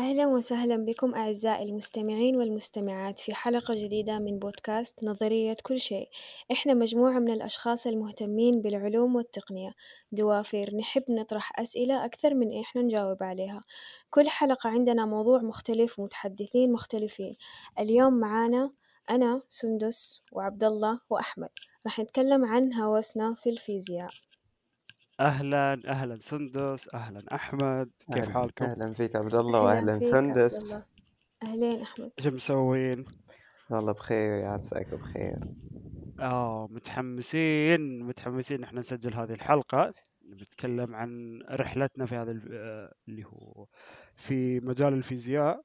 أهلا وسهلا بكم أعزائي المستمعين والمستمعات في حلقة جديدة من بودكاست نظرية كل شيء. إحنا مجموعة من الأشخاص المهتمين بالعلوم والتقنية. دوافير نحب نطرح أسئلة أكثر من إحنا نجاوب عليها. كل حلقة عندنا موضوع مختلف ومتحدثين مختلفين. اليوم معانا أنا سندس وعبد الله وأحمد. راح نتكلم عن هوسنا في الفيزياء. أهلا أهلا سندس أهلا أحمد كيف أهلا حالكم؟ أهلا فيك عبد الله عبد سندس. الله. أهلين أحمد. إيش مسوين؟ والله بخير يا عساك بخير آه متحمسين متحمسين. إحنا نسجل هذه الحلقة. نتكلم عن رحلتنا في هذا ال- آه، اللي هو في مجال الفيزياء.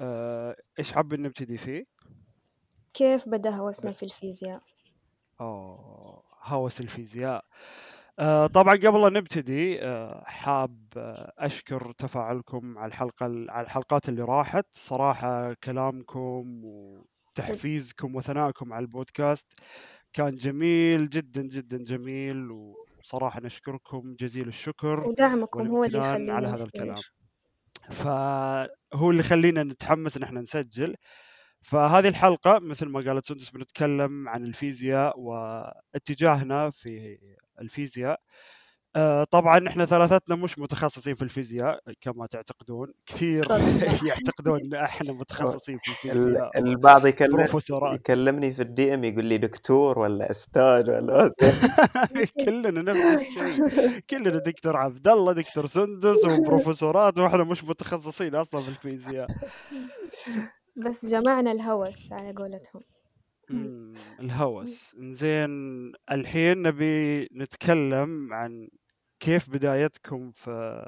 آه، إيش حابين نبتدي فيه؟ كيف بدأ هوسنا في الفيزياء؟ آه هوس الفيزياء. طبعا قبل لا نبتدي آه، حاب آه، أشكر تفاعلكم على الحلقة على الحلقات اللي راحت. صراحة كلامكم وتحفيزكم وثنائكم على البودكاست كان جميل جدا جدا جميل. وصراحة نشكركم جزيل الشكر ودعمكم هو اللي يخلينا على هذا الكلام. فهو اللي يخلينا نتحمس ان إحنا نسجل. فهذه الحلقة مثل ما قالت سندس بنتكلم عن الفيزياء واتجاهنا في الفيزياء. آه، طبعا إحنا ثلاثتنا مش متخصصين في الفيزياء كما تعتقدون. كثير يعتقدون إن إحنا متخصصين في ال- الفيزياء البعض يكلم يكلمني في الدي إم يقول لي دكتور ولا أستاذ ولا كلنا نفس الشيء. كلنا دكتور عبد الله دكتور سندس وبروفيسورات وإحنا مش متخصصين أصلا في الفيزياء. بس جمعنا الهوس على قولتهم. مم، الهوس. زين الحين نبي نتكلم عن كيف بدايتكم في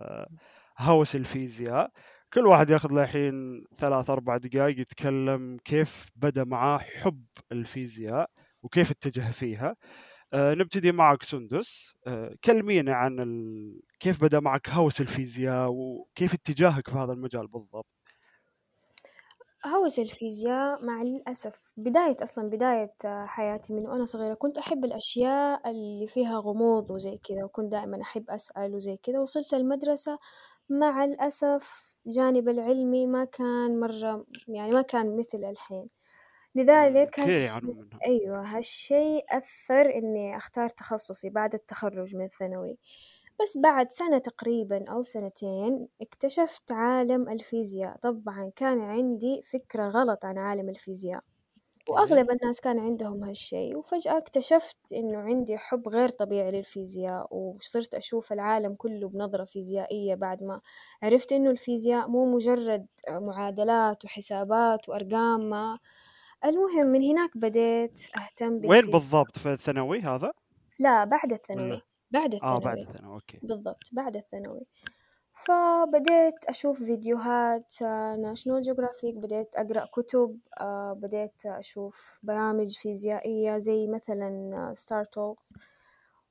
هوس الفيزياء. كل واحد ياخذ له الحين ثلاث أربع دقائق يتكلم كيف بدأ معاه حب الفيزياء وكيف اتجه فيها. أه نبتدي معك سندس. أه كلمينا عن ال... كيف بدأ معك هوس الفيزياء وكيف اتجاهك في هذا المجال بالضبط. هوس الفيزياء مع الأسف بداية أصلا بداية حياتي من وأنا صغيرة كنت أحب الأشياء اللي فيها غموض وزي كذا وكنت دائما أحب أسأل وزي كذا. وصلت المدرسة مع الأسف جانب العلمي ما كان مرة يعني ما كان مثل الحين. لذلك منها. أيوة هالشي أثر إني أختار تخصصي بعد التخرج من الثانوي. بس بعد سنة تقريبا أو سنتين اكتشفت عالم الفيزياء. طبعا كان عندي فكرة غلط عن عالم الفيزياء وأغلب الناس كان عندهم هالشي وفجأة اكتشفت إنه عندي حب غير طبيعي للفيزياء وصرت أشوف العالم كله بنظرة فيزيائية بعد ما عرفت إنه الفيزياء مو مجرد معادلات وحسابات وأرقام ما. المهم من هناك بديت أهتم وين بالفيزياء. بالضبط؟ في الثانوي هذا؟ لا بعد الثانوي. بعد آه بعد الثانوي. الثانوي okay. بالضبط بعد الثانوي. فبديت أشوف فيديوهات National Geographic بديت أقرأ كتب آه، بديت أشوف برامج فيزيائية زي مثلا StarTalk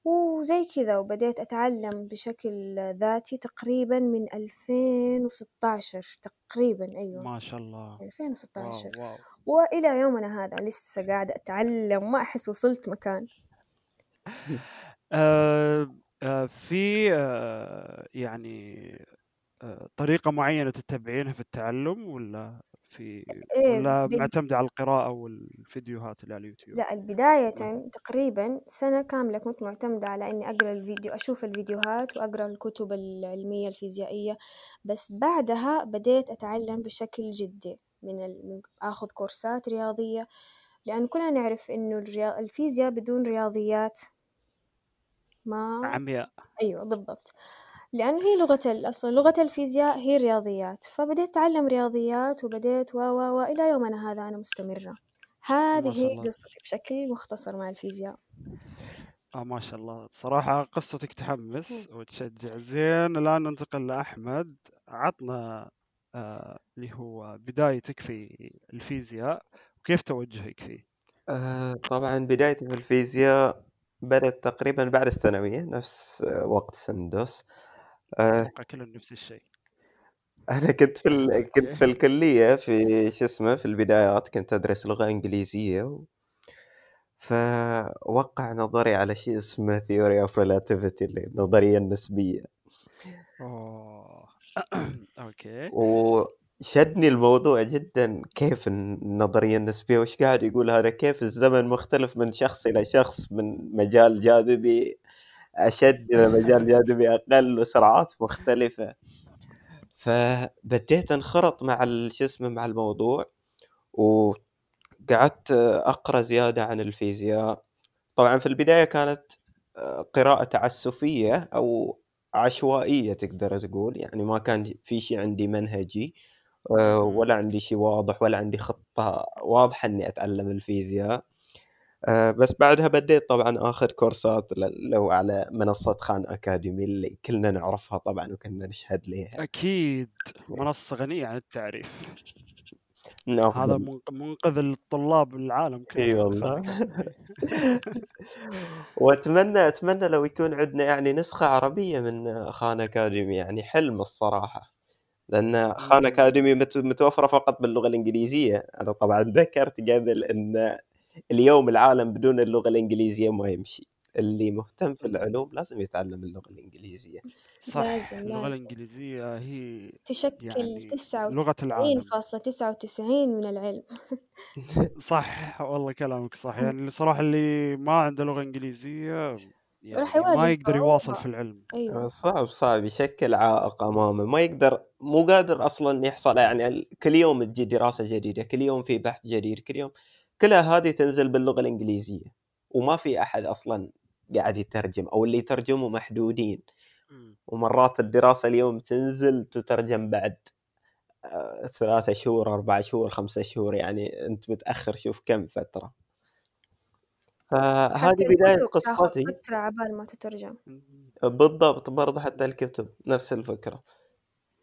وزي كذا وبديت أتعلم بشكل ذاتي تقريبا من 2016 تقريبا أيوة. ما شاء الله. 2016 wow wow. وإلى يومنا هذا لسه قاعدة أتعلم ما أحس وصلت مكان. آه آه في آه يعني آه طريقة معينة تتبعينها في التعلم ولا في إيه ولا بال... معتمدة على القراءة والفيديوهات اللي على اليوتيوب؟ لا بداية ولا تقريبا سنة كاملة كنت معتمدة على إني أقرأ الفيديو أشوف الفيديوهات وأقرأ الكتب العلمية الفيزيائية بس بعدها بديت أتعلم بشكل جدي من, ال... أخذ كورسات رياضية لأن كلنا نعرف إنه الريا... الفيزياء بدون رياضيات ما عمياء. أيوة بالضبط. لأن هي لغة ال- أصلا لغة الفيزياء هي الرياضيات. فبديت أتعلم رياضيات وبديت و و وإلى يومنا هذا أنا مستمرة. ما هذه شاء هي الله. قصتي بشكل مختصر مع الفيزياء. آه ما شاء الله. صراحة قصتك تحمس وتشجع. زين الآن ننتقل لأحمد. عطنا آه اللي هو بدايتك في الفيزياء وكيف توجهك فيه؟ آه، طبعا بدايتي في الفيزياء بدأت تقريبا بعد الثانوية نفس وقت سندس آه، أتوقع كلنا نفس الشيء. أنا كنت في ال... كنت في الكلية في شو اسمه في البدايات كنت أدرس لغة إنجليزية و... فوقع نظري على شيء اسمه of relativity اللي النظرية النسبية. أوه. أوكي. وشدني الموضوع جدا كيف النظرية النسبية وش قاعد يقول هذا؟ كيف الزمن مختلف من شخص إلى شخص من مجال جاذبي أشد إلى مجال جاذبي أقل وسرعات مختلفة. فبديت أنخرط مع شو اسمه مع الموضوع وقعدت أقرأ زيادة عن الفيزياء. طبعا في البداية كانت آه، قراءة تعسفية أو عشوائية تقدر تقول يعني ما كان في شيء عندي منهجي. ولا عندي شيء واضح ولا عندي خطة واضحة إني أتعلم الفيزياء. آه، بس بعدها بديت طبعا آخذ كورسات لو على منصة خان أكاديمي اللي كلنا نعرفها طبعا وكنا نشهد لها أكيد منصة غنية عن التعريف. من هذا منقذ الطلاب العالم كله إي والله. وأتمنى أتمنى لو يكون عندنا يعني نسخة عربية من خان أكاديمي يعني حلم الصراحة. لأن خان مم. أكاديمي مت- متوفرة فقط باللغة الإنجليزية. أنا طبعا ذكرت قبل أن اليوم العالم بدون اللغة الإنجليزية ما يمشي. اللي مهتم في. العلوم لازم يتعلم اللغة الإنجليزية. صح. لازم اللغة لازم. الإنجليزية هي تشكل يعني تسعة لغة وتسعين العالم. فاصلة تسعة وتسعين من العلم. صح والله كلامك صح. يعني صراحة اللي ما عنده لغة إنجليزية يعني ما يقدر يواصل في العلم. أيوة. صعب صعب يشكل عائق أمامه. ما يقدر مو قادر أصلا يحصل يعني كل يوم تجي دراسة جديدة كل يوم في بحث جديد كل يوم كلها هذه تنزل باللغة الإنجليزية. وما في أحد أصلا قاعد يترجم أو اللي يترجموا محدودين. ومرات الدراسة اليوم تنزل تترجم بعد آه، ثلاثة شهور أربعة شهور خمسة شهور يعني أنت متأخر شوف كم فترة. فهذه بداية قصتي. فترة عبال ما تترجم. بالضبط برضه حتى الكتب نفس الفكرة.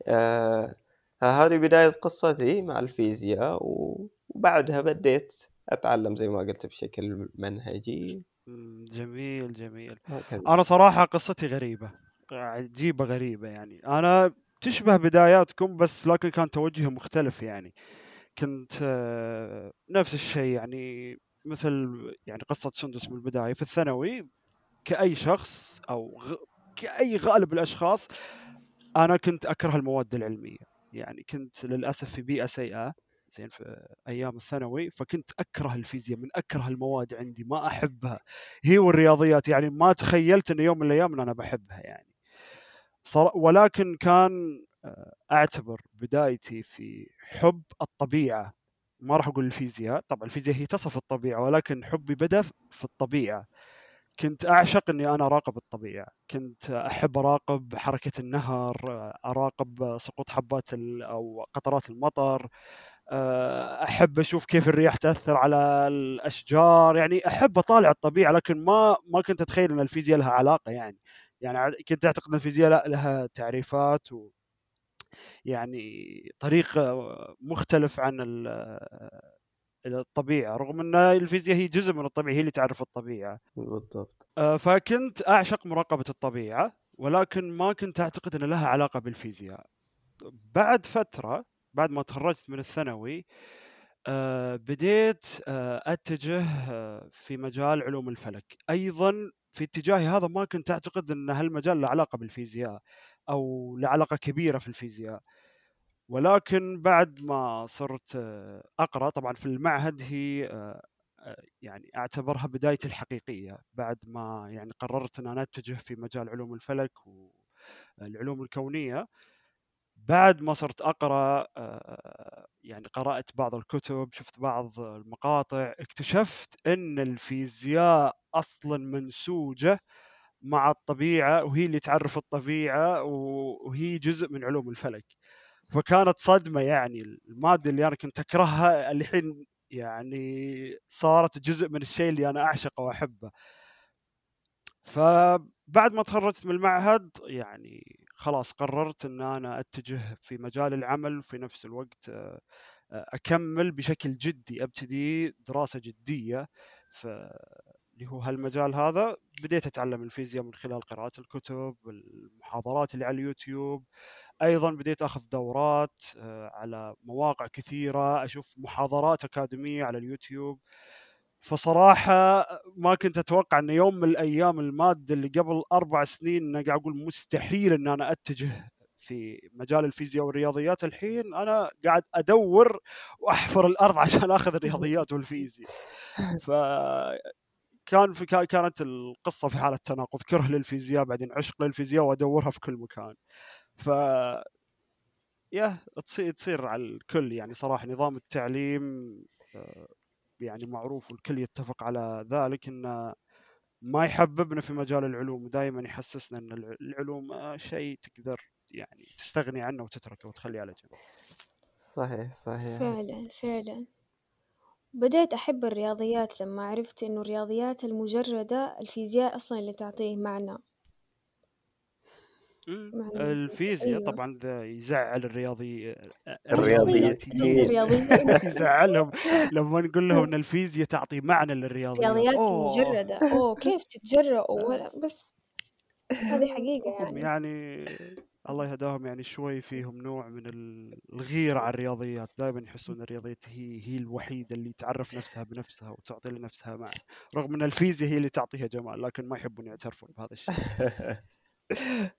آه هذه بداية قصتي مع الفيزياء وبعدها بديت أتعلم زي ما قلت بشكل منهجي. جميل جميل. هكذا. أنا صراحة قصتي غريبة عجيبة غريبة يعني. أنا تشبه بداياتكم بس لكن كان توجهي مختلف يعني. كنت آه، نفس الشيء يعني. مثل يعني قصة سندس من البداية في الثانوي كأي شخص أو غ... كأي غالب الأشخاص أنا كنت أكره المواد العلمية. يعني كنت للأسف في بيئة سيئة زين في أيام الثانوي فكنت أكره الفيزياء من أكره المواد عندي ما أحبها. هي والرياضيات يعني ما تخيلت أن يوم من الأيام أن أنا بحبها يعني. ولكن كان آه، أعتبر بدايتي في حب الطبيعة. ما راح أقول الفيزياء. طبعا الفيزياء هي تصف الطبيعة ولكن حبي بدأ في الطبيعة. كنت أعشق أني أنا أراقب الطبيعة. كنت أحب أراقب حركة النهر أراقب سقوط حبات أو قطرات المطر آه، أحب أشوف كيف الرياح تأثر على الأشجار. يعني أحب أطالع الطبيعة لكن ما ما كنت أتخيل أن الفيزياء لها علاقة يعني. يعني كنت أعتقد أن الفيزياء لها تعريفات و يعني طريق مختلف عن ال- الطبيعة رغم أن الفيزياء هي جزء من الطبيعة هي اللي تعرف الطبيعة. بالضبط. آه، فكنت أعشق مراقبة الطبيعة ولكن ما كنت أعتقد أن لها علاقة بالفيزياء. بعد فترة بعد ما تخرجت من الثانوي آه، بديت آه، أتجه آه، في مجال علوم الفلك. أيضا في اتجاهي هذا ما كنت أعتقد أن هالمجال له علاقة بالفيزياء. أو له علاقة كبيرة في الفيزياء. ولكن بعد ما صرت آه، أقرأ طبعا في المعهد هي آه، آه، يعني أعتبرها بدايتي الحقيقية. بعد ما يعني قررت أن أنا أتجه في مجال علوم الفلك والعلوم الكونية بعد ما صرت آه، يعني قرأت بعض الكتب شفت بعض المقاطع اكتشفت أن الفيزياء أصلا منسوجة مع الطبيعة وهي اللي تعرف الطبيعة و- وهي جزء من علوم الفلك. فكانت صدمة يعني المادة اللي أنا كنت أكرهها الحين يعني صارت جزء من الشيء اللي أنا أعشقه وأحبه. فبعد ما تخرجت من المعهد يعني خلاص قررت إن أنا أتجه في مجال العمل وفي نفس الوقت آه، أكمل بشكل جدي أبتدي دراسة جدية. اللي هو هالمجال هذا بديت أتعلم الفيزياء من خلال قراءة الكتب المحاضرات اللي على اليوتيوب. أيضا بديت أخذ دورات آه، على مواقع كثيرة أشوف محاضرات أكاديمية على اليوتيوب. فصراحة ما كنت أتوقع أن يوم من الأيام المادة اللي قبل أربع سنين أنا قاعد أقول مستحيل أن أنا أتجه في مجال الفيزياء والرياضيات الحين. أنا قاعد أدور وأحفر الأرض عشان أخذ الرياضيات والفيزياء. ف كان في كانت القصة في حالة تناقض. كره للفيزياء بعدين عشق للفيزياء وأدورها في كل مكان. ف يا تصير تصير على الكل يعني صراحة. نظام التعليم آه، يعني معروف والكل يتفق على ذلك إنه ما يحببنا في مجال العلوم. ودائما يحسسنا إن العلوم شيء تقدر يعني تستغني عنه وتتركه وتخليه على جنب. صحيح صحيح. فعلا فعلا. بديت أحب الرياضيات لما عرفت إنه الرياضيات المجردة الفيزياء أصلا اللي تعطيه معنى. الفيزياء أيوة. طبعا يزعل الرياضي الرياضيين يزعلهم لما نقول لهم إن الفيزياء تعطي معنى للرياضيات. رياضيات مجردة. أوه كيف تتجرأ بس. هذه حقيقة يعني. يعني الله يهداهم يعني شوي فيهم نوع من الغيرة على الرياضيات. دائما يحسون الرياضيات هي هي الوحيدة اللي تعرف نفسها بنفسها وتعطي لنفسها معنى رغم إن الفيزياء هي اللي تعطيها جمال لكن ما يحبون يعترفون بهذا الشيء.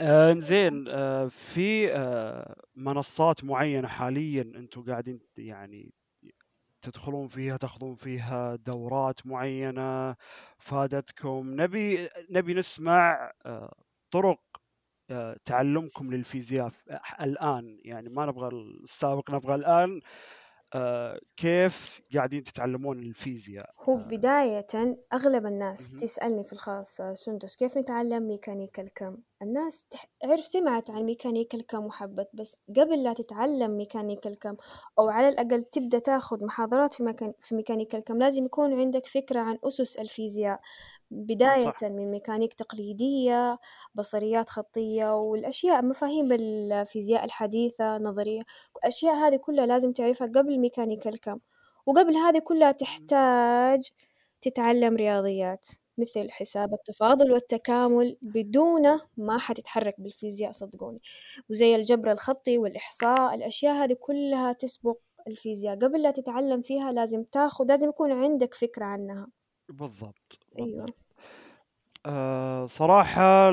آه زين آه في آه منصات معينة حاليا أنتم قاعدين يعني تدخلون فيها تاخذون فيها دورات معينة فادتكم. نبي نبي نسمع آه طرق تعلمكم للفيزياء الآن. يعني ما نبغى السابق نبغى الآن آه، كيف قاعدين تتعلمون الفيزياء؟ هو آه. بداية أغلب الناس تسألني في الخاص سندس كيف نتعلم ميكانيكا الكم الناس تح... عرف سمعت عن ميكانيكا الكم وحبت بس قبل لا تتعلم ميكانيكا الكم أو على الأقل تبدأ تاخذ محاضرات في, مكان... في ميكانيكا الكم لازم يكون عندك فكرة عن أسس الفيزياء. بداية صح. من ميكانيك تقليدية بصريات خطية والأشياء مفاهيم بالفيزياء الحديثة نظرية الأشياء هذه كلها لازم تعرفها قبل ميكانيكا الكم. وقبل هذه كلها تحتاج تتعلم رياضيات مثل حساب التفاضل والتكامل بدونه ما حتتحرك بالفيزياء صدقوني. وزي الجبر الخطي والإحصاء الأشياء هذه كلها تسبق الفيزياء. قبل لا تتعلم فيها لازم تاخذ لازم يكون عندك فكرة عنها. بالضبط أيوة. آه صراحة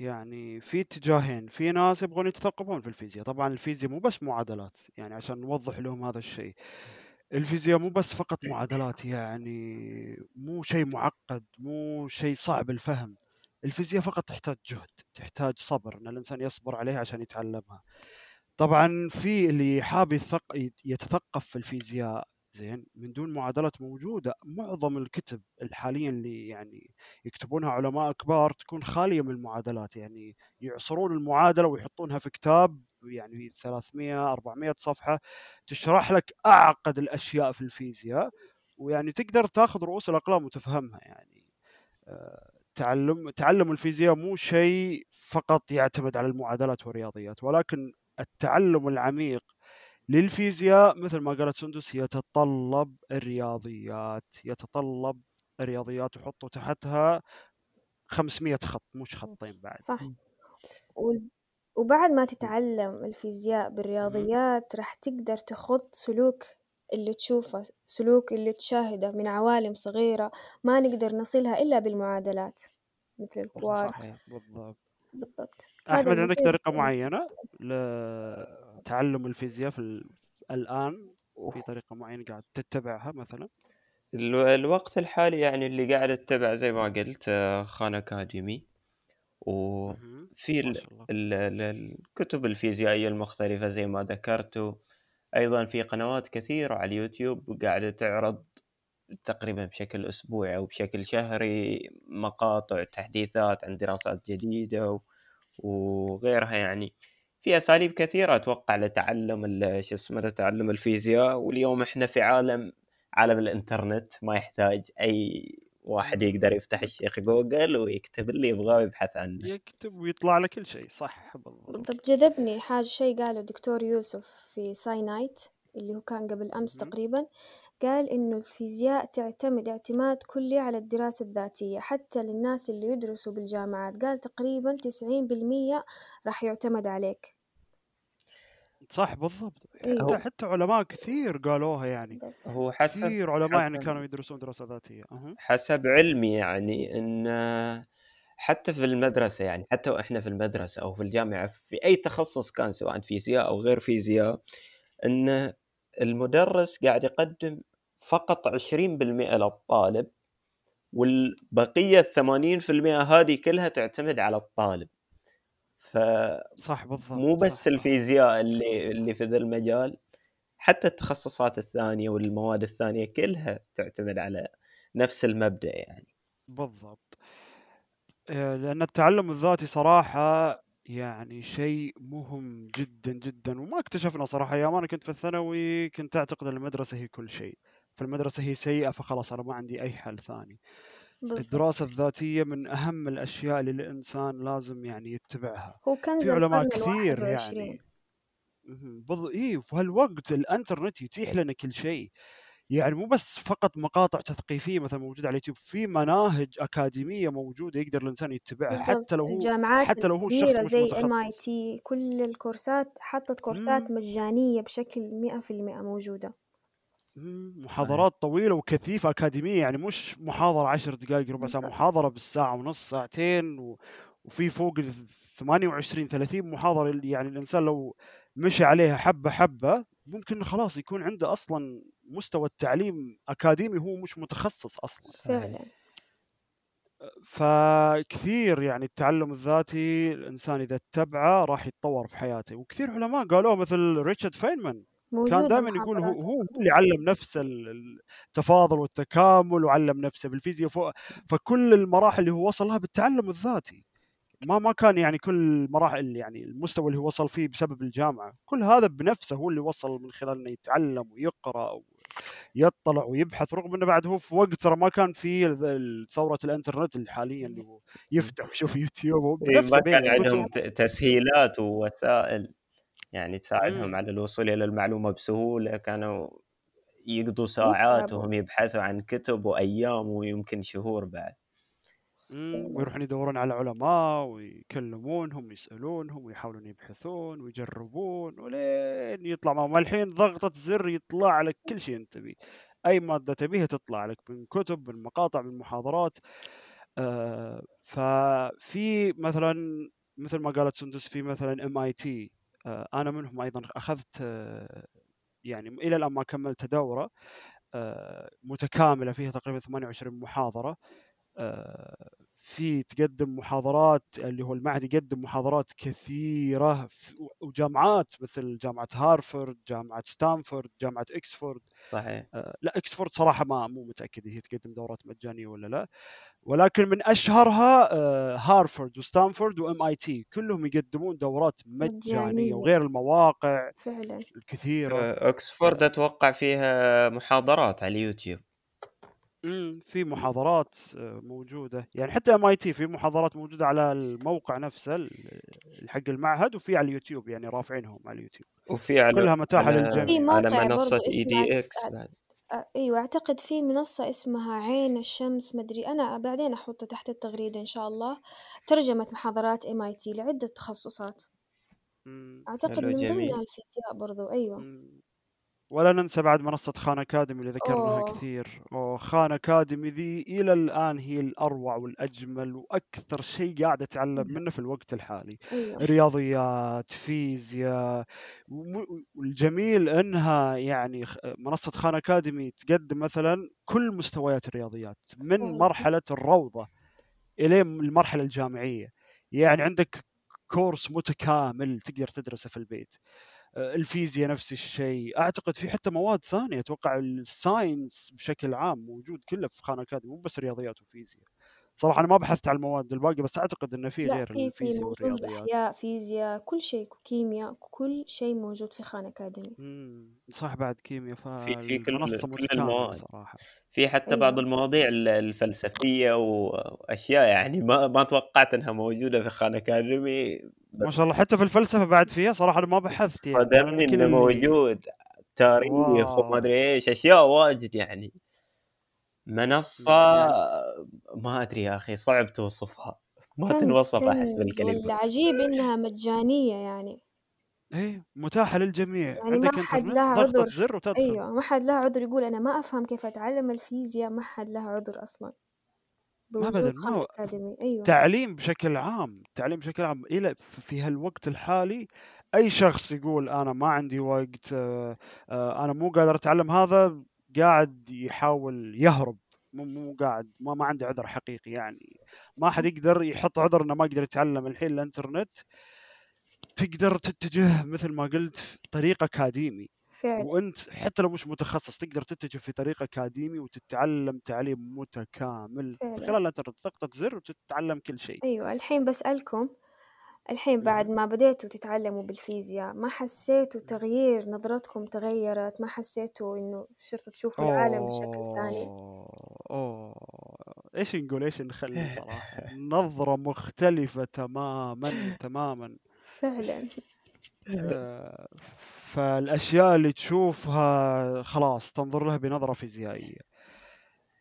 يعني في اتجاهين في ناس يبغون يتثقفون في الفيزياء. طبعا الفيزياء مو بس معادلات يعني عشان نوضح لهم هذا الشيء. الفيزياء مو بس فقط معادلات يعني مو شيء معقد مو شيء صعب الفهم. الفيزياء فقط تحتاج جهد تحتاج صبر إن الإنسان يصبر عليها عشان يتعلمها. طبعا في اللي حاب يتثقف في الفيزياء زين من دون معادلات موجودة معظم الكتب حاليا اللي يعني يكتبونها علماء كبار تكون خالية من المعادلات يعني يعصرون المعادلة ويحطونها في كتاب يعني 300 400 صفحة تشرح لك أعقد الأشياء في الفيزياء ويعني تقدر تاخذ رؤوس الأقلام وتفهمها يعني. آه، تعلم تعلم الفيزياء مو شيء فقط يعتمد على المعادلات والرياضيات ولكن التعلم العميق للفيزياء مثل ما قالت سندس يتطلب الرياضيات. يتطلب الرياضيات وحطوا تحتها 500 خط مش خطين بعد. صح. وبعد ما تتعلم الفيزياء بالرياضيات راح تقدر تخط سلوك اللي تشوفه سلوك اللي تشاهده من عوالم صغيرة ما نقدر نصلها إلا بالمعادلات مثل الكوارك. صحيح بالضبط. بالضبط. أحمد عندك طريقة معينة تعلم الفيزياء في الآن في طريقة معينة قاعد تتبعها مثلا؟ الوقت الحالي يعني اللي قاعد أتبع زي ما قلت آه، خان أكاديمي. وفي الكتب الفيزيائية المختلفة زي ما ذكرت. أيضا في قنوات كثيرة على اليوتيوب قاعدة تعرض تقريبا بشكل أسبوعي أو بشكل شهري مقاطع تحديثات عن دراسات جديدة وغيرها يعني. في أساليب كثيرة أتوقع لتعلم شو اسمه لتعلم الفيزياء واليوم إحنا في عالم عالم الإنترنت ما يحتاج أي واحد يقدر يفتح الشيخ جوجل ويكتب اللي يبغاه ويبحث عنه. يكتب ويطلع له كل شيء صح بالضبط بالضبط. جذبني حاجة شيء قاله الدكتور يوسف في SciNight اللي هو كان قبل أمس تقريبا. قال إنه الفيزياء تعتمد اعتماد كلي على الدراسة الذاتية حتى للناس اللي يدرسوا بالجامعات. قال تقريبا تسعين بالمية راح يعتمد عليك. صح بالضبط. إيه. حتى حتى علماء كثير قالوها يعني. هو حسب كثير علماء يعني كانوا يدرسون دراسة ذاتية. أه. حسب علمي يعني إن حتى في المدرسة يعني حتى وإحنا في المدرسة أو في الجامعة في أي تخصص كان سواء فيزياء أو غير فيزياء إن المدرس قاعد يقدم فقط 20% للطالب والبقية الثمانين في المئة هذه كلها تعتمد على الطالب. ف صح بالضبط مو بس صح صح. الفيزياء اللي اللي في ذا المجال حتى التخصصات الثانية والمواد الثانية كلها تعتمد على نفس المبدأ يعني. بالضبط. آه، لأن التعلم الذاتي صراحة يعني شيء مهم جدا جدا وما اكتشفنا صراحة أيام أنا كنت في الثانوي كنت أعتقد أن المدرسة هي كل شيء. فالمدرسة هي سيئة فخلاص أنا ما عندي أي حل ثاني. بالضبط. الدراسة الذاتية من أهم الأشياء اللي الإنسان لازم يعني يتبعها. هو كنز في علماء كثير يعني. بض... إيه في هالوقت الإنترنت يتيح لنا كل شيء. يعني مو بس فقط مقاطع تثقيفية مثلا موجودة على اليوتيوب في مناهج أكاديمية موجودة يقدر الإنسان يتبعها بالضبط. حتى لو هو الجامعات حتى لو هو الشخص الكبيرة مش زي MI T كل الكورسات حطت كورسات مم. مجانية بشكل مئة في المئة موجودة مم. صحيح محاضرات طويلة وكثيفة أكاديمية يعني مش محاضرة عشر دقائق ربع ساعة بالضبط محاضرة بالساعة ونص ساعتين و... وفي فوق ال 28 30 محاضرة اللي يعني الإنسان لو مشى عليها حبة حبة ممكن خلاص يكون عنده أصلا مستوى التعليم أكاديمي هو مش متخصص أصلا. صحيح. فعلا فكثير يعني التعلم الذاتي الإنسان إذا اتبعه راح يتطور في حياته. وكثير علماء قالوه مثل ريتشارد فينمان كان دائما يقول هو هو اللي علم نفسه ال- التفاضل والتكامل وعلم نفسه بالفيزياء فوق فكل المراحل اللي هو وصل لها بالتعلم الذاتي. ما ما كان يعني كل مراحل يعني المستوى اللي هو وصل فيه بسبب الجامعة. كل هذا بنفسه هو اللي وصل من خلال إنه يتعلم ويقرأ ويطلع ويبحث. رغم إنه بعد هو في وقت ترى ما كان في ثورة الإنترنت اللي حاليا اللي هو يفتح ويشوف يوتيوب. هو إيه بنفسه ما كان عندهم تسهيلات ووسائل. يعني تساعدهم على الوصول إلى المعلومة بسهولة كانوا يقضوا ساعات يتعبوا وهم يبحثوا عن كتب وأيام ويمكن شهور بعد. إمم ويروحون يدورون على علماء ويكلمونهم ويسألونهم ويحاولون يبحثون ويجربون ولين يطلع. معهم الحين ضغطة زر يطلع لك كل شيء أنت تبيه. أي مادة تبيها تطلع لك من كتب من مقاطع من محاضرات. آه ففي مثلا مثل ما قالت سندس في مثلا MIT أنا منهم أيضا أخذت آه يعني إلى الآن ما كملت دورة آه متكاملة فيها تقريبا 28 محاضرة آه، في تقدم محاضرات اللي هو المعهد يقدم محاضرات كثيرة في- وجامعات مثل جامعة هارفرد جامعة ستانفورد جامعة إكسفورد. صحيح. آه، لا إكسفورد صراحة ما مو متأكد هي تقدم دورات مجانية ولا لا. ولكن من أشهرها آه، هارفرد وستانفورد و MIT كلهم يقدمون دورات مجانية مجانية. وغير المواقع فعلا. الكثيرة. آه، أكسفورد آه، أتوقع فيها محاضرات على اليوتيوب امم في محاضرات آه، موجودة. يعني حتى MIT في محاضرات موجودة على الموقع نفسه ال- حق المعهد وفي على اليوتيوب يعني رافعينهم على اليوتيوب. وفي على كلها متاحة على في للجميع على موقع منصة برضو edX بعد. أيوة أعتقد في منصة اسمها عين الشمس مدري أنا بعدين أحطه تحت التغريدة إن شاء الله ترجمة محاضرات MIT لعدة تخصصات. مم. أعتقد حلو من ضمنها الفيزياء برضو أيوة. مم. ولا ننسى بعد منصة خان أكاديمي اللي ذكرناها أوه. كثير. أوه خان أكاديمي ذي إلى الآن هي الأروع والأجمل وأكثر شيء قاعد أتعلم منه في الوقت الحالي. أيوة. رياضيات فيزياء والجميل أنها يعني منصة خان أكاديمي تقدم مثلا كل مستويات الرياضيات من فعلا مرحلة الروضة إلى المرحلة الجامعية. يعني عندك كورس متكامل تقدر تدرسه في البيت. الفيزياء نفس الشيء. أعتقد في حتى مواد ثانية أتوقع ال science بشكل عام موجود كله في Khan Academy مو بس رياضيات وفيزياء. صراحة أنا ما بحثت على المواد الباقية بس أعتقد إنه في لا غير في في موجود أحياء فيزياء كل شيء كيمياء كل شيء موجود في Khan Academy امم صح بعد كيمياء في في كل فالمنصه كل متكاملة المواد. صراحة. في حتى بعض أيوة. المواضيع ال- الفلسفية و- وأشياء يعني ما ما توقعت إنها موجودة في خان أكاديمي ما شاء الله. حتى في الفلسفة بعد فيها صراحة أنا ما بحثت يعني. أنا صدمني اللي موجود. تاريخ وما واو أدري إيش أشياء واجد يعني. منصة يعني ما أدري يا أخي صعب توصفها. ما تنوصف أحس كنز بالكلمة والعجيب إنها مجانية يعني. إيه متاحة للجميع. يعني ما عندك حد إنترنت لها عذر. زر وتدخل. أيوة ما حد لها عذر يقول أنا ما أفهم كيف أتعلم الفيزياء ما حد لها عذر أصلا. ما بوجود ما هو أكاديمي أيوة. تعليم بشكل عام تعليم بشكل عام إلى في هالوقت الحالي أي شخص يقول أنا ما عندي وقت آه، آه، أنا مو قادر أتعلم هذا قاعد يحاول يهرب مو مو قاعد ما ما عنده عذر حقيقي يعني. ما حد يقدر يحط عذر إنه ما يقدر يتعلم الحين الإنترنت. تقدر تتجه مثل ما قلت طريق أكاديمي. فعلا وأنت حتى لو مش متخصص تقدر تتجه في طريق أكاديمي وتتعلم تعليم متكامل. فعلا. خلال الانترنت ضغطة زر وتتعلم كل شيء. أيوة الحين بسألكم الحين بعد ما بديتوا تتعلموا بالفيزياء ما حسيتوا تغيير نظرتكم تغيرت؟ ما حسيتوا إنه صرتوا تشوفوا العالم بشكل ثاني؟ أوه. أوه. إيش نقول؟ إيش نخلي صراحة؟ نظرة مختلفة تماما تماما. فعلا. آه، فالأشياء اللي تشوفها خلاص تنظر لها بنظرة فيزيائية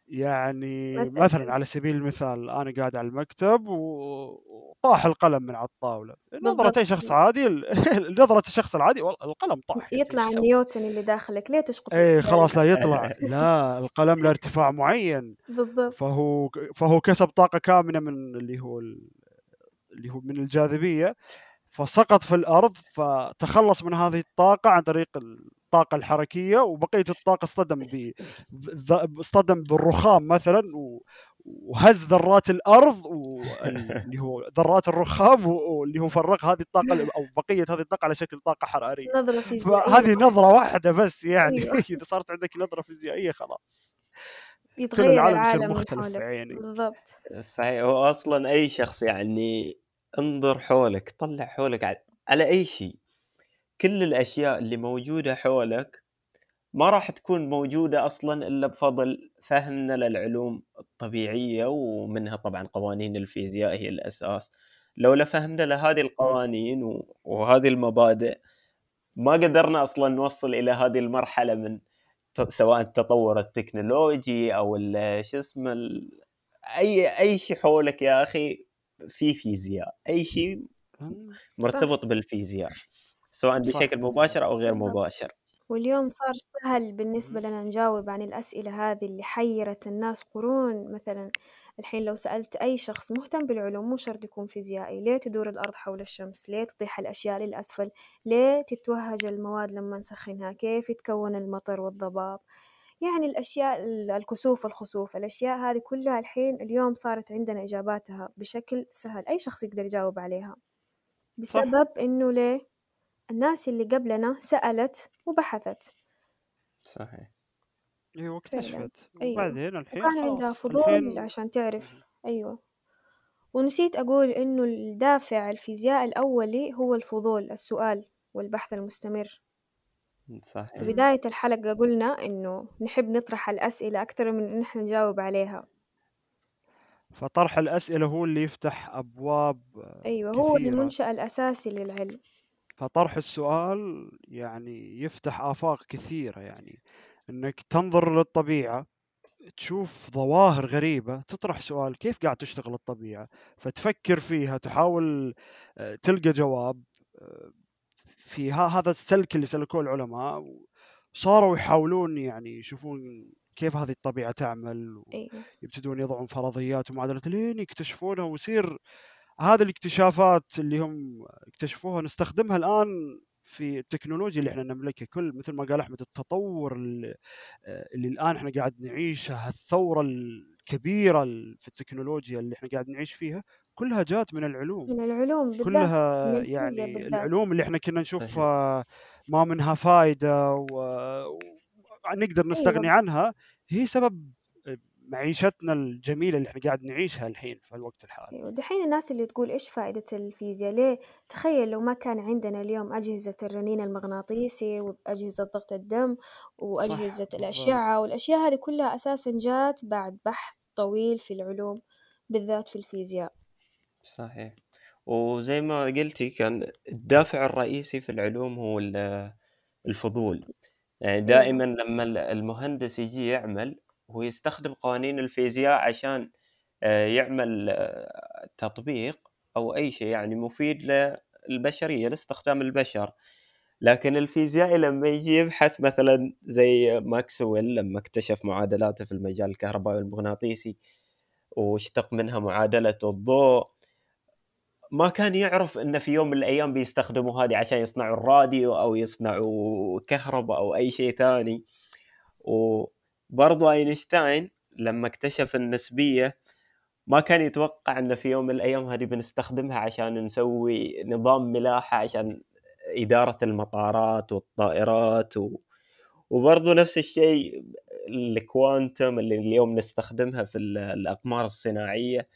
يعني مثلاً؟ على سبيل المثال أنا قاعد على المكتب وطاح القلم من على الطاولة نظرة بالضبط. أي شخص عادي نظرة الشخص العادي القلم طاح يطلع إيش أسوي؟ نيوتن اللي داخلك ليه تشقط القلم؟ خلاص لا يطلع لا القلم له ارتفاع معين بالضبط فهو فهو كسب طاقة كامنة من اللي هو ال- اللي هو من الجاذبية فسقط في الأرض فتخلص من هذه الطاقة عن طريق الطاقة الحركية وبقية الطاقة اصطدم ب اصطدم بالرخام مثلا و- وهز ذرات الأرض واللي هو ذرات الرخام و- واللي هو فرغ هذه الطاقة أو بقية هذه الطاقة على شكل طاقة حرارية. نظرة فيزيائية. فهذه نظرة واحدة بس يعني أيوة. إذا صارت عندك نظرة فيزيائية خلاص. كل يتغير العالم يصير العالم من مختلف عيني. بالضبط. صحيح هو أصلا أي شخص يعني انظر حولك طلع حولك على, على أي شيء. كل الأشياء اللي موجودة حولك ما راح تكون موجودة أصلا إلا بفضل فهمنا للعلوم الطبيعية ومنها طبعا قوانين الفيزياء هي الأساس. لولا فهمنا لهذه القوانين وهذه المبادئ ما قدرنا أصلا نوصل إلى هذه المرحلة من سواء التطور التكنولوجي أو شو اسمه ال- أي أي شيء حولك يا أخي في فيزياء أي شيء مرتبط بالفيزياء سواء صح. بشكل مباشر أو غير بالضبط. مباشر. واليوم صار سهل بالنسبة لنا نجاوب عن الأسئلة هذه اللي حيرت الناس قرون. مثلا الحين لو سألت أي شخص مهتم بالعلوم مو شرط يكون فيزيائي ليه تدور الأرض حول الشمس؟ ليه تطيح الأشياء للأسفل؟ ليه تتوهج المواد لما نسخنها؟ كيف يتكون المطر والضباب؟ يعني الأشياء ال- الكسوف والخسوف الأشياء هذه كلها الحين اليوم صارت عندنا إجاباتها بشكل سهل أي شخص يقدر يجاوب عليها. بسبب إنه ليه؟ الناس اللي قبلنا سألت وبحثت. صحيح. أيوه اكتشفت أيوة. وبعدين الحين وكان عندها فضول الحين عشان تعرف. أيوة. ونسيت أقول إنه الدافع الفيزياء الأولي هو الفضول السؤال والبحث المستمر. في صحيح بداية الحلقة قلنا إنه نحب نطرح الأسئلة أكثر من إن إحنا نجاوب عليها. فطرح الأسئلة هو اللي يفتح أبواب أيوة هو كثيرة. المنشأ الأساسي للعلم. فطرح السؤال يعني يفتح آفاق كثيرة يعني. إنك تنظر للطبيعة تشوف ظواهر غريبة تطرح سؤال كيف قاعد تشتغل الطبيعة؟ فتفكر فيها تحاول آه، تلقى جواب آه، في ها- هذا السلك اللي سلكوه العلماء صاروا يحاولون يعني يشوفون كيف هذه الطبيعة تعمل أيوة يبتدون يضعون فرضيات ومعادلات لين يكتشفونها ويصير هذه الاكتشافات اللي هم اكتشفوها نستخدمها الآن في التكنولوجيا اللي إحنا نملكها. كل مثل ما قال أحمد التطور اللي, اللي الآن إحنا قاعد نعيشها الثورة الكبيره في التكنولوجيا اللي إحنا قاعد نعيش فيها كلها جات من العلوم من العلوم بالذات كلها من يعني بالذات. العلوم اللي إحنا كنا نشوفها ما منها فايدة ونقدر نستغني أيوة. عنها هي سبب معيشتنا الجميلة اللي إحنا قاعد نعيشها الحين في الوقت الحالي. أيوة دحين الناس اللي تقول إيش فائدة الفيزياء؟ ليه؟ تخيل لو ما كان عندنا اليوم أجهزة الرنين المغناطيسي وأجهزة ضغط الدم وأجهزة بالضبط. الأشعة والأشياء هذه كلها أساسا جات بعد بحث طويل في العلوم بالذات في الفيزياء. صحيح. وزي ما قلتي كان الدافع الرئيسي في العلوم هو ال- الفضول. يعني دائما لما ال- المهندس يجي يعمل هو يستخدم قوانين الفيزياء عشان آه، يعمل آه، تطبيق أو أي شيء يعني مفيد للبشرية لاستخدام البشر. لكن الفيزيائي لما يجي يبحث مثلا زي ماكسويل لما اكتشف معادلاته في المجال الكهربائي والمغناطيسي واشتق منها معادلة الضوء ما كان يعرف إنه في يوم من الأيام بيستخدموا هذه عشان يصنعوا الراديو أو يصنعوا كهرباء أو أي شيء ثاني. وبرضو أينشتاين لما اكتشف النسبية ما كان يتوقع إنه في يوم من الأيام هذه بنستخدمها عشان نسوي نظام ملاحة عشان إدارة المطارات والطائرات و... وبرضه نفس الشيء الكوانتم اللي اليوم نستخدمها في الأقمار الصناعية.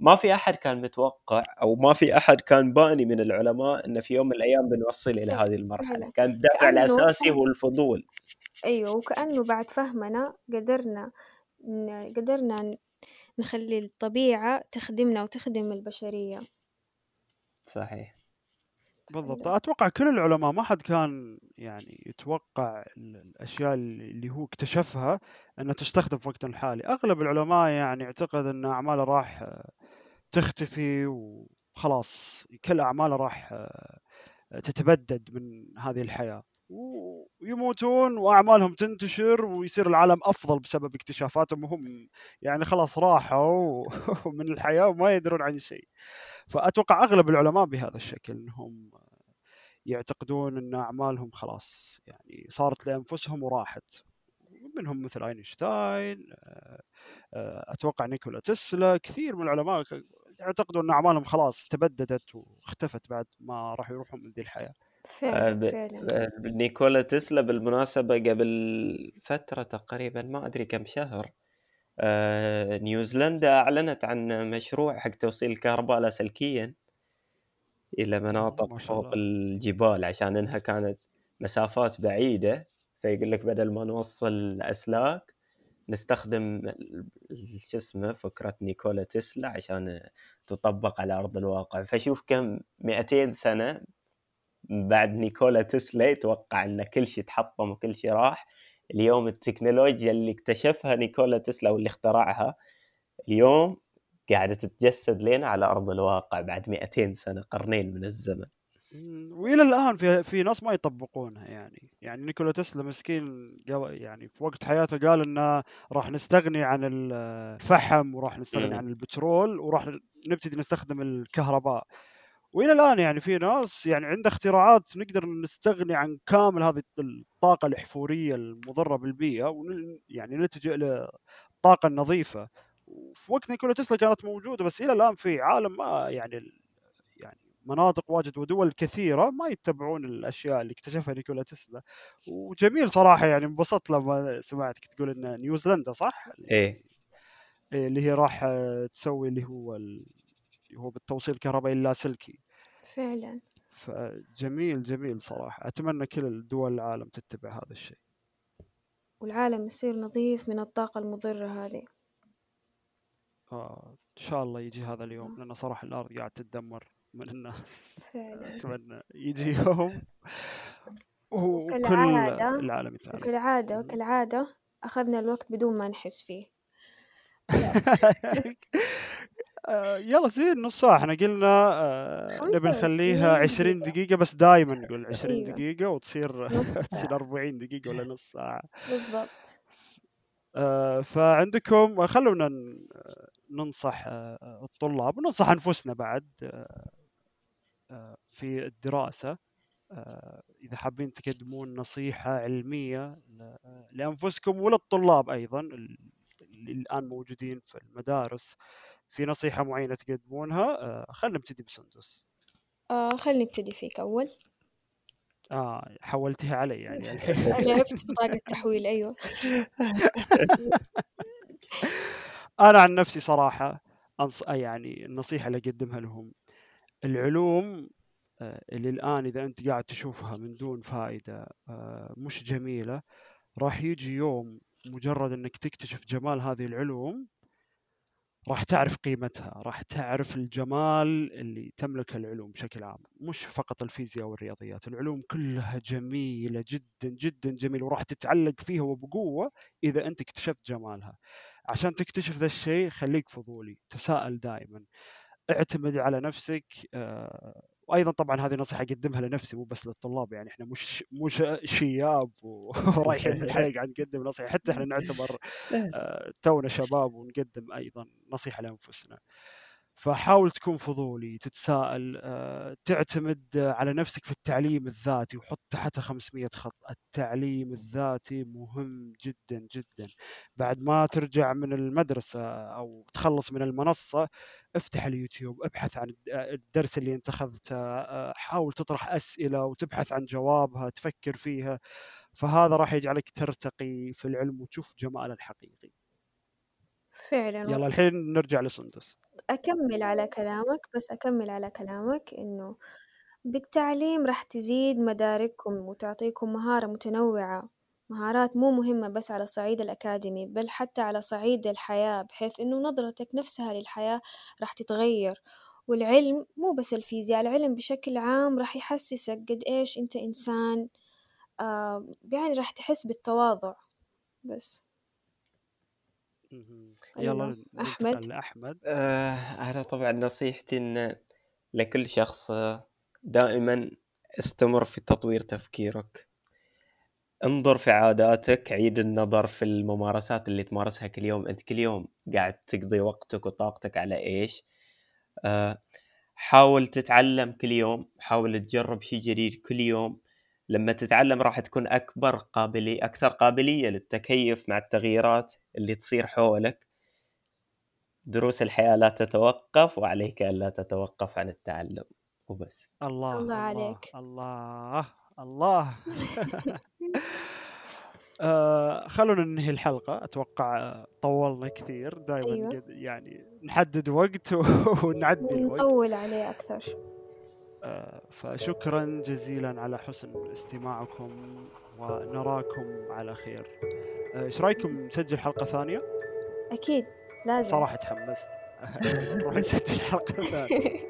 ما في أحد كان متوقع أو ما في أحد كان باني من العلماء أن في يوم من الأيام بنوصل إلى هذه المرحلة. كان الدافع الأساسي هو الفضول. أيوة وكأنه بعد فهمنا قدرنا قدرنا نخلي الطبيعة تخدمنا وتخدم البشرية. صحيح. بالضبط. أتوقع كل العلماء ما حد كان يعني يتوقع الأشياء اللي هو اكتشفها إنها تستخدم في وقتنا الحالي. أغلب العلماء يعني يعتقد إن أعماله راح تختفي وخلاص كل أعماله راح تتبدد من هذه الحياة. ويموتون وأعمالهم تنتشر ويصير العالم أفضل بسبب اكتشافاتهم وهم يعني خلاص راحوا من الحياة وما يدرون عن شيء. فأتوقع أغلب العلماء بهذا الشكل إنهم يعتقدون إن أعمالهم خلاص يعني صارت لأنفسهم وراحت. منهم مثل أينشتاين آه، آه، أتوقع نيكولا تسلا كثير من العلماء يعتقدون إن أعمالهم خلاص تبددت واختفت بعد ما راح يروحون من ذي الحياة. فعلا آه، فعلا. نيكولا تسلا بالمناسبة قبل فترة تقريبا ما أدري كم شهر نيوزيلندا أعلنت عن مشروع حق توصيل الكهرباء لاسلكيا إلى مناطق فوق الجبال عشان إنها كانت مسافات بعيدة فيقول لك بدل ما نوصل أسلاك نستخدم شو اسمه فكرة نيكولا تسلا عشان تطبق على أرض الواقع. فشوف كم 200 سنة بعد نيكولا تسلا يتوقع أن كل شيء تحطم وكل شيء راح. اليوم التكنولوجيا اللي اكتشفها نيكولا تسلا واللي اخترعها اليوم قاعدة تتجسد لنا على أرض الواقع بعد 200 سنة قرنين من الزمن. وإلى الآن في في ناس ما يطبقونها يعني. يعني نيكولا تسلا مسكين يعني في وقت حياته قال إنه راح نستغني عن الفحم وراح نستغني عن البترول وراح نبتدي نستخدم الكهرباء. وإلى الآن يعني في ناس يعني عنده اختراعات نقدر نستغني عن كامل هذه الطاقة الاحفوريه المضرة بالبيئة يعني نلتجئ للطاقه النظيفه وفي وقت نيكولا تسلا كانت موجودة بس إلى الآن في عالم ما يعني مناطق واجد ودول كثيرة ما يتبعون الأشياء اللي اكتشفها نيكولا تسلا. وجميل صراحة يعني انبسطت لما سمعتك تقول ان نيوزيلندا صح؟ إيه. اللي هي راح تسوي اللي هو اللي هو بالتوصيل الكهربائي اللاسلكي. فعلا. فجميل جميل صراحة. أتمنى كل دول العالم تتبع هذا الشيء. والعالم يصير نظيف من الطاقة المضرة هذه. آه إن شاء الله يجي هذا اليوم. لأن صراحة الأرض قاعد تتدمر. من الناس فعلا. أتمنى يجي يوم وكل العالم يتعلم. وكالعادة وكالعادة أخذنا الوقت بدون ما نحس فيه. يلا زين نص ساعة. إحنا قلنا آه، نبي نخليها 20 دقيقة بس دائما نقول 20 أيوة. دقيقة وتصير تصير 40 دقيقة ولا نص ساعة. بالضبط. آه، فعندكم خلونا ننصح آه، الطلاب وننصح أنفسنا بعد في الدراسة إذا حابين تقدمون نصيحة علمية لأنفسكم وللطلاب أيضا اللي الآن موجودين في المدارس في نصيحة معينة تقدمونها خلينا نبتدي بسندس. آه خلينا نبتدي فيك أول. آه حولتيها علي يعني الحين. لعبت بطاقة تحويل أيوه. أنا عن نفسي صراحة أنص... يعني النصيحة اللي أقدمها لهم العلوم آه، اللي الآن إذا أنت قاعد تشوفها من دون فائدة آه، مش جميلة راح يجي يوم مجرد إنك تكتشف جمال هذه العلوم راح تعرف قيمتها راح تعرف الجمال اللي تملكه العلوم بشكل عام مش فقط الفيزياء والرياضيات العلوم كلها جميلة جدا جدا جميلة وراح تتعلق فيها وبقوة إذا أنت اكتشفت جمالها. عشان تكتشف ذا الشيء خليك فضولي تساءل دائما. اعتمد على نفسك آه، وأيضا طبعا هذه نصيحة أقدمها لنفسي مو بس للطلاب يعني إحنا مش مش شياب ورايحين الحين قاعد نقدم نصيحة حتى إحنا نعتبر آه، تونا شباب ونقدم أيضا نصيحة لأنفسنا. فحاول تكون فضولي تتساءل آه، تعتمد على نفسك في التعليم الذاتي وحط تحتها 500 خط. التعليم الذاتي مهم جدا جدا. بعد ما ترجع من المدرسة أو تخلص من المنصة افتح اليوتيوب ابحث عن الدرس اللي أنت أخذته آه، حاول تطرح أسئلة وتبحث عن جوابها تفكر فيها. فهذا راح يجعلك ترتقي في العلم وتشوف جمال الحقيقي. فعلا. يلا الحين نرجع لسندس أكمل على كلامك بس أكمل على كلامك إنه بالتعليم راح تزيد مدارككم وتعطيكم مهارة متنوعة. مهارات مو مهمة بس على الصعيد الأكاديمي بل حتى على صعيد الحياة بحيث إنه نظرتك نفسها للحياة راح تتغير. والعلم مو بس الفيزياء العلم بشكل عام راح يحسسك قد إيش أنت إنسان آه يعني راح تحس بالتواضع. بس. يلا أحمد. لأحمد. آه، أنا طبعا نصيحتي إن لكل شخص آه، دائما استمر في تطوير تفكيرك. انظر في عاداتك عيد النظر في الممارسات اللي تمارسها كل يوم. أنت كل يوم قاعد تقضي وقتك وطاقتك على إيش؟ آه، حاول تتعلم كل يوم. حاول تجرب شيء جديد كل يوم. لما تتعلم راح تكون أكبر قابلية أكثر قابلية للتكيف مع التغييرات اللي تصير حولك. دروس الحياة لا تتوقف وعليك أن لا تتوقف عن التعلم. وبس. الله الله الله عليك. الله الله. آه خلونا ننهي الحلقة. أتوقع طولنا كثير. دائما أيوة. يعني نحدد وقت ونعدي الوقت. نطول عليه أكثر. آه فشكرا جزيلا على حسن استماعكم ونراكم على خير. آه، إيش رأيكم نسجل حلقة ثانية؟ أكيد. لازم. صراحة تحمست. نروح نسجل حلقة ثانية.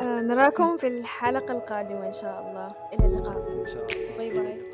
آه، نراكم في الحلقة القادمة إن شاء الله. إلى اللقاء. إن شاء الله.